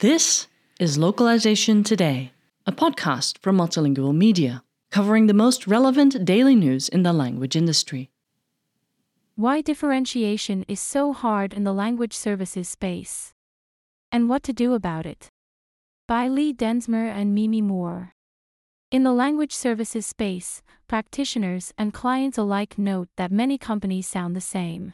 This is Localization Today, a podcast from Multilingual Media, covering the most relevant daily news in the language industry. Why differentiation is so hard in the language services space. And what to do about it. By Lee Densmore and Mimi Moore. In the language services space, practitioners and clients alike note that many companies sound the same.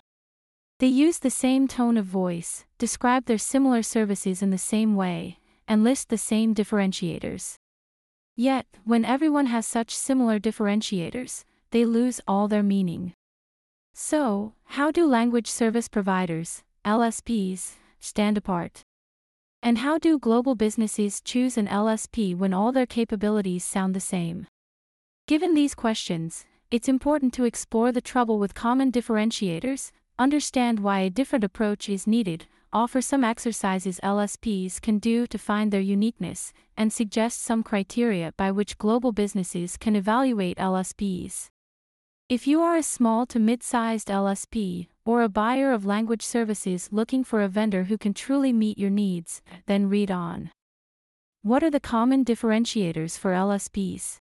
They use the same tone of voice, describe their similar services in the same way, and list the same differentiators. Yet, when everyone has such similar differentiators, they lose all their meaning. So, how do language service providers, LSPs, stand apart? And how do global businesses choose an LSP when all their capabilities sound the same? Given these questions, it's important to explore the trouble with common differentiators, understand why a different approach is needed, offer some exercises LSPs can do to find their uniqueness, and suggest some criteria by which global businesses can evaluate LSPs. If you are a small to mid sized LSP, or a buyer of language services looking for a vendor who can truly meet your needs, then read on. What are the common differentiators for LSPs?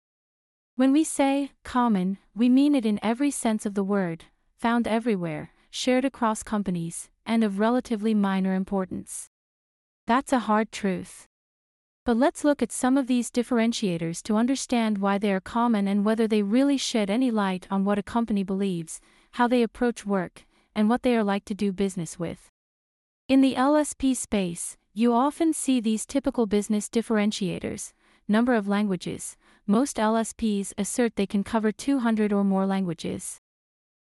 When we say common, we mean it in every sense of the word, found everywhere, shared across companies, and of relatively minor importance. That's a hard truth. But let's look at some of these differentiators to understand why they are common and whether they really shed any light on what a company believes, how they approach work, and what they are like to do business with. In the LSP space, you often see these typical business differentiators number of languages. Most LSPs assert they can cover 200 or more languages.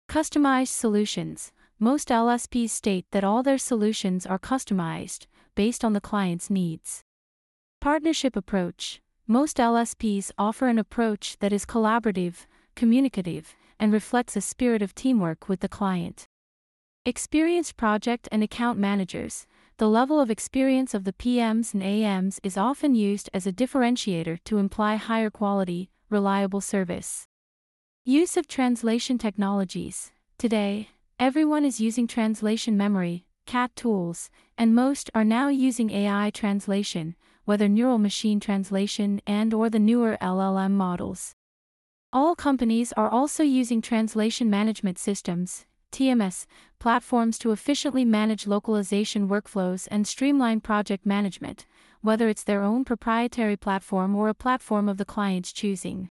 Customized solutions. Most LSPs state that all their solutions are customized, based on the client's needs. Partnership approach Most LSPs offer an approach that is collaborative, communicative, and reflects a spirit of teamwork with the client. Experienced project and account managers The level of experience of the PMs and AMs is often used as a differentiator to imply higher quality, reliable service. Use of translation technologies Today, everyone is using translation memory, CAT tools, and most are now using AI translation, whether neural machine translation and or the newer LLM models. All companies are also using translation management systems, TMS, platforms to efficiently manage localization workflows and streamline project management, whether it's their own proprietary platform or a platform of the client's choosing.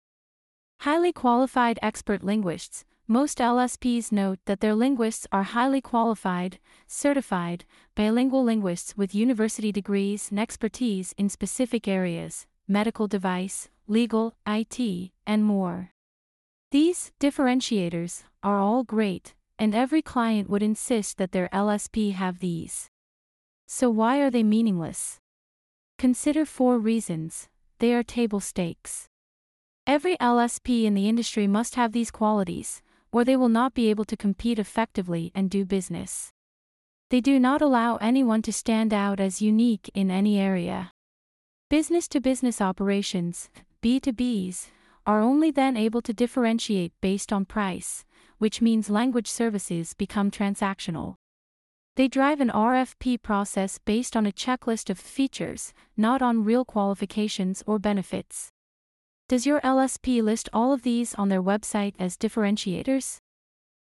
Highly qualified expert linguists, most LSPs note that their linguists are highly qualified, certified, bilingual linguists with university degrees and expertise in specific areas medical device, legal, IT, and more. These differentiators are all great, and every client would insist that their LSP have these. So, why are they meaningless? Consider four reasons they are table stakes. Every LSP in the industry must have these qualities, or they will not be able to compete effectively and do business. They do not allow anyone to stand out as unique in any area. Business to business operations, B2Bs, are only then able to differentiate based on price, which means language services become transactional. They drive an RFP process based on a checklist of features, not on real qualifications or benefits. Does your LSP list all of these on their website as differentiators?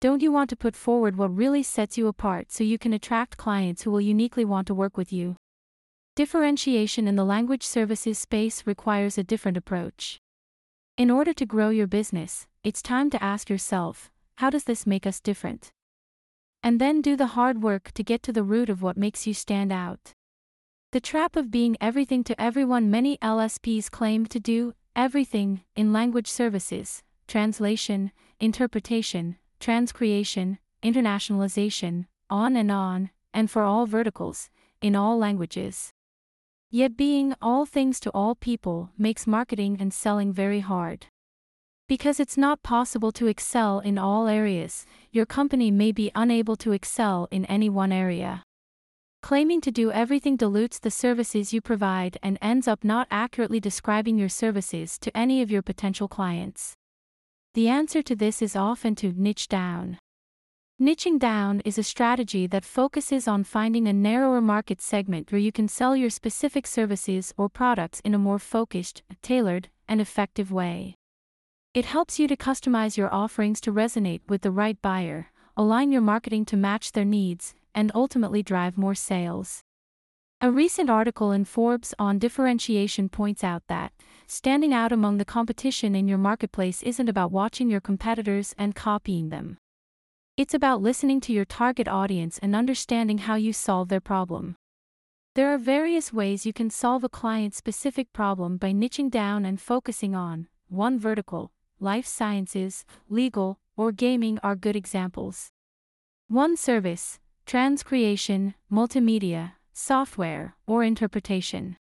Don't you want to put forward what really sets you apart so you can attract clients who will uniquely want to work with you? Differentiation in the language services space requires a different approach. In order to grow your business, it's time to ask yourself how does this make us different? And then do the hard work to get to the root of what makes you stand out. The trap of being everything to everyone many LSPs claim to do everything in language services, translation, interpretation, transcreation, internationalization, on and on, and for all verticals, in all languages. Yet being all things to all people makes marketing and selling very hard. Because it's not possible to excel in all areas, your company may be unable to excel in any one area. Claiming to do everything dilutes the services you provide and ends up not accurately describing your services to any of your potential clients. The answer to this is often to niche down. Niching down is a strategy that focuses on finding a narrower market segment where you can sell your specific services or products in a more focused, tailored, and effective way. It helps you to customize your offerings to resonate with the right buyer, align your marketing to match their needs, and ultimately drive more sales. A recent article in Forbes on differentiation points out that standing out among the competition in your marketplace isn't about watching your competitors and copying them. It's about listening to your target audience and understanding how you solve their problem. There are various ways you can solve a client specific problem by niching down and focusing on one vertical, life sciences, legal, or gaming are good examples. One service, transcreation, multimedia, software, or interpretation.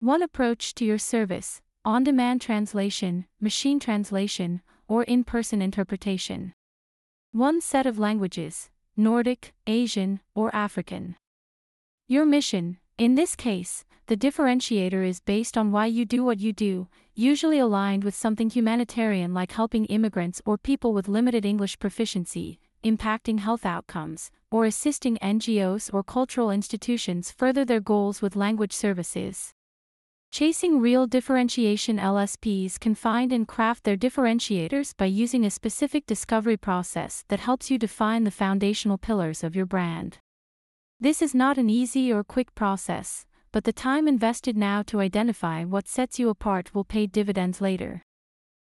One approach to your service, on demand translation, machine translation, or in person interpretation. One set of languages Nordic, Asian, or African. Your mission, in this case, the differentiator is based on why you do what you do, usually aligned with something humanitarian like helping immigrants or people with limited English proficiency, impacting health outcomes, or assisting NGOs or cultural institutions further their goals with language services. Chasing real differentiation LSPs can find and craft their differentiators by using a specific discovery process that helps you define the foundational pillars of your brand. This is not an easy or quick process, but the time invested now to identify what sets you apart will pay dividends later.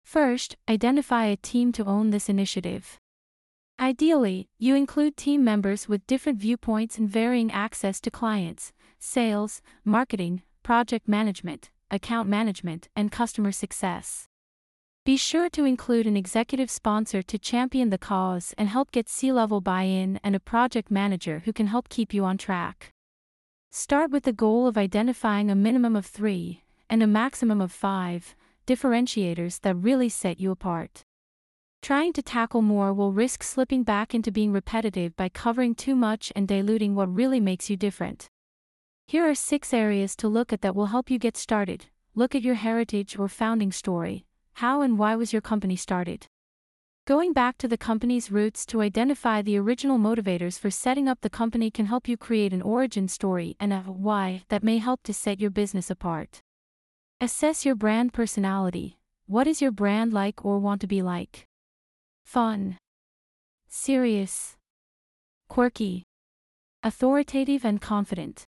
First, identify a team to own this initiative. Ideally, you include team members with different viewpoints and varying access to clients, sales, marketing, project management, account management, and customer success. Be sure to include an executive sponsor to champion the cause and help get C level buy in and a project manager who can help keep you on track. Start with the goal of identifying a minimum of three, and a maximum of five, differentiators that really set you apart. Trying to tackle more will risk slipping back into being repetitive by covering too much and diluting what really makes you different. Here are six areas to look at that will help you get started. Look at your heritage or founding story. How and why was your company started? Going back to the company's roots to identify the original motivators for setting up the company can help you create an origin story and a why that may help to set your business apart. Assess your brand personality. What is your brand like or want to be like? Fun, serious, quirky, authoritative, and confident.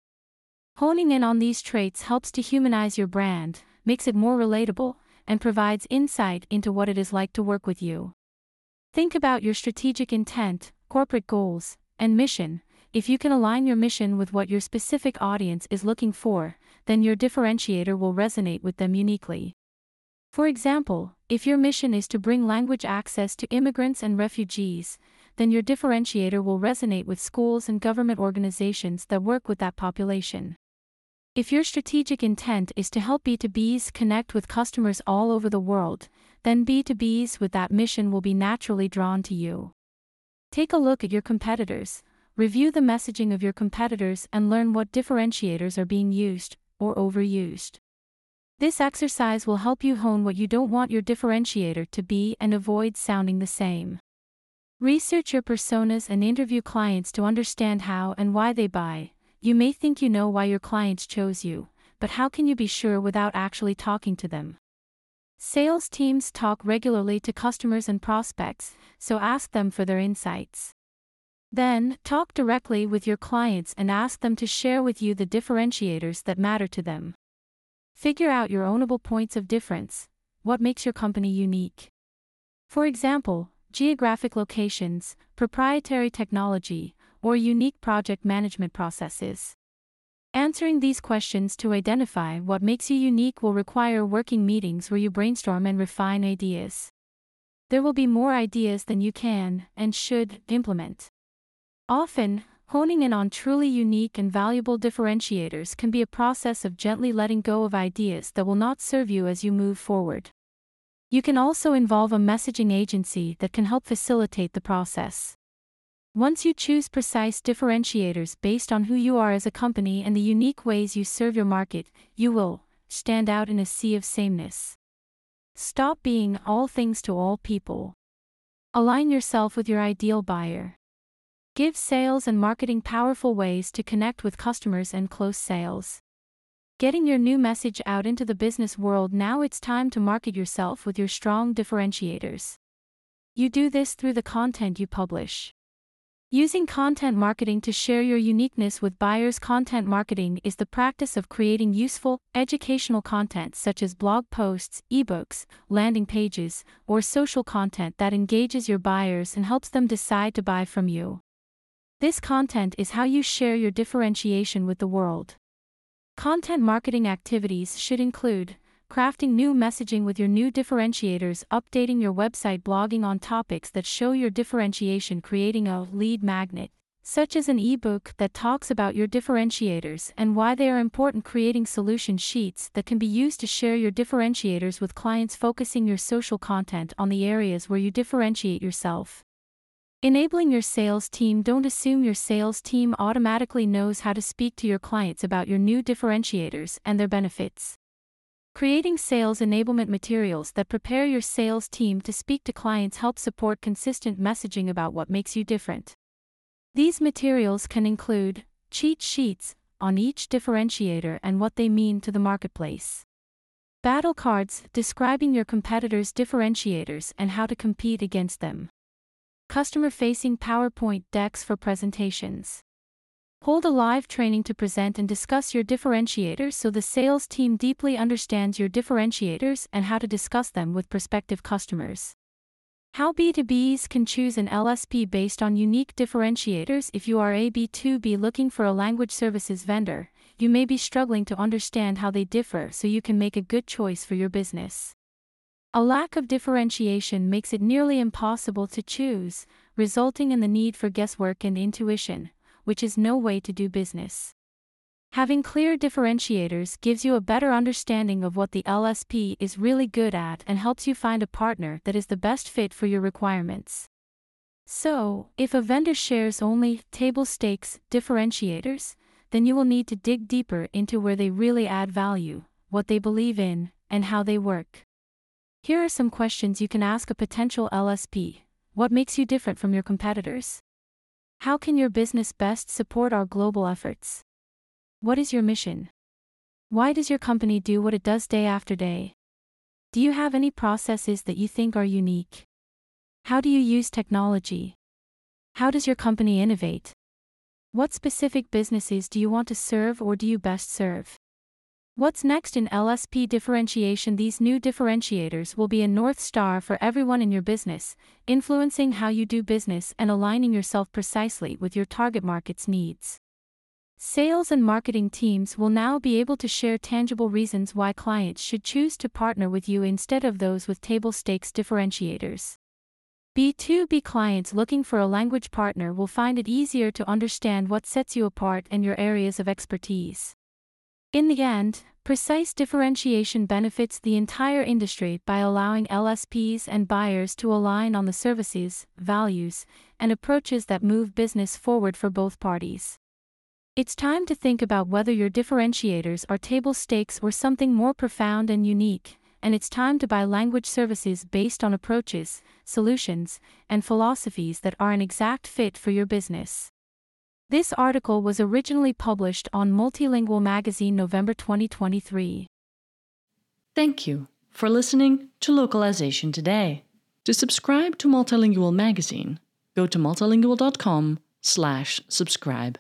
Honing in on these traits helps to humanize your brand, makes it more relatable, and provides insight into what it is like to work with you. Think about your strategic intent, corporate goals, and mission. If you can align your mission with what your specific audience is looking for, then your differentiator will resonate with them uniquely. For example, if your mission is to bring language access to immigrants and refugees, then your differentiator will resonate with schools and government organizations that work with that population. If your strategic intent is to help B2Bs connect with customers all over the world, then B2Bs with that mission will be naturally drawn to you. Take a look at your competitors, review the messaging of your competitors, and learn what differentiators are being used or overused. This exercise will help you hone what you don't want your differentiator to be and avoid sounding the same. Research your personas and interview clients to understand how and why they buy, you may think you know why your clients chose you, but how can you be sure without actually talking to them? Sales teams talk regularly to customers and prospects, so ask them for their insights. Then, talk directly with your clients and ask them to share with you the differentiators that matter to them. Figure out your ownable points of difference, what makes your company unique. For example, geographic locations, proprietary technology, or unique project management processes. Answering these questions to identify what makes you unique will require working meetings where you brainstorm and refine ideas. There will be more ideas than you can and should implement. Often, honing in on truly unique and valuable differentiators can be a process of gently letting go of ideas that will not serve you as you move forward. You can also involve a messaging agency that can help facilitate the process. Once you choose precise differentiators based on who you are as a company and the unique ways you serve your market, you will stand out in a sea of sameness. Stop being all things to all people. Align yourself with your ideal buyer. Give sales and marketing powerful ways to connect with customers and close sales. Getting your new message out into the business world now it's time to market yourself with your strong differentiators. You do this through the content you publish. Using content marketing to share your uniqueness with buyers. Content marketing is the practice of creating useful, educational content such as blog posts, ebooks, landing pages, or social content that engages your buyers and helps them decide to buy from you. This content is how you share your differentiation with the world. Content marketing activities should include crafting new messaging with your new differentiators, updating your website, blogging on topics that show your differentiation, creating a lead magnet, such as an ebook that talks about your differentiators and why they are important, creating solution sheets that can be used to share your differentiators with clients, focusing your social content on the areas where you differentiate yourself. Enabling your sales team Don't assume your sales team automatically knows how to speak to your clients about your new differentiators and their benefits. Creating sales enablement materials that prepare your sales team to speak to clients help support consistent messaging about what makes you different. These materials can include cheat sheets on each differentiator and what they mean to the marketplace. Battle cards describing your competitors' differentiators and how to compete against them. Customer facing PowerPoint decks for presentations. Hold a live training to present and discuss your differentiators so the sales team deeply understands your differentiators and how to discuss them with prospective customers. How B2Bs can choose an LSP based on unique differentiators if you are a B2B looking for a language services vendor, you may be struggling to understand how they differ so you can make a good choice for your business. A lack of differentiation makes it nearly impossible to choose, resulting in the need for guesswork and intuition, which is no way to do business. Having clear differentiators gives you a better understanding of what the LSP is really good at and helps you find a partner that is the best fit for your requirements. So, if a vendor shares only table stakes differentiators, then you will need to dig deeper into where they really add value, what they believe in, and how they work. Here are some questions you can ask a potential LSP. What makes you different from your competitors? How can your business best support our global efforts? What is your mission? Why does your company do what it does day after day? Do you have any processes that you think are unique? How do you use technology? How does your company innovate? What specific businesses do you want to serve or do you best serve? What's next in LSP differentiation? These new differentiators will be a North Star for everyone in your business, influencing how you do business and aligning yourself precisely with your target market's needs. Sales and marketing teams will now be able to share tangible reasons why clients should choose to partner with you instead of those with table stakes differentiators. B2B clients looking for a language partner will find it easier to understand what sets you apart and your areas of expertise. In the end, precise differentiation benefits the entire industry by allowing LSPs and buyers to align on the services, values, and approaches that move business forward for both parties. It's time to think about whether your differentiators are table stakes or something more profound and unique, and it's time to buy language services based on approaches, solutions, and philosophies that are an exact fit for your business. This article was originally published on Multilingual Magazine November 2023. Thank you for listening to Localization Today. To subscribe to Multilingual Magazine, go to multilingual.com/subscribe.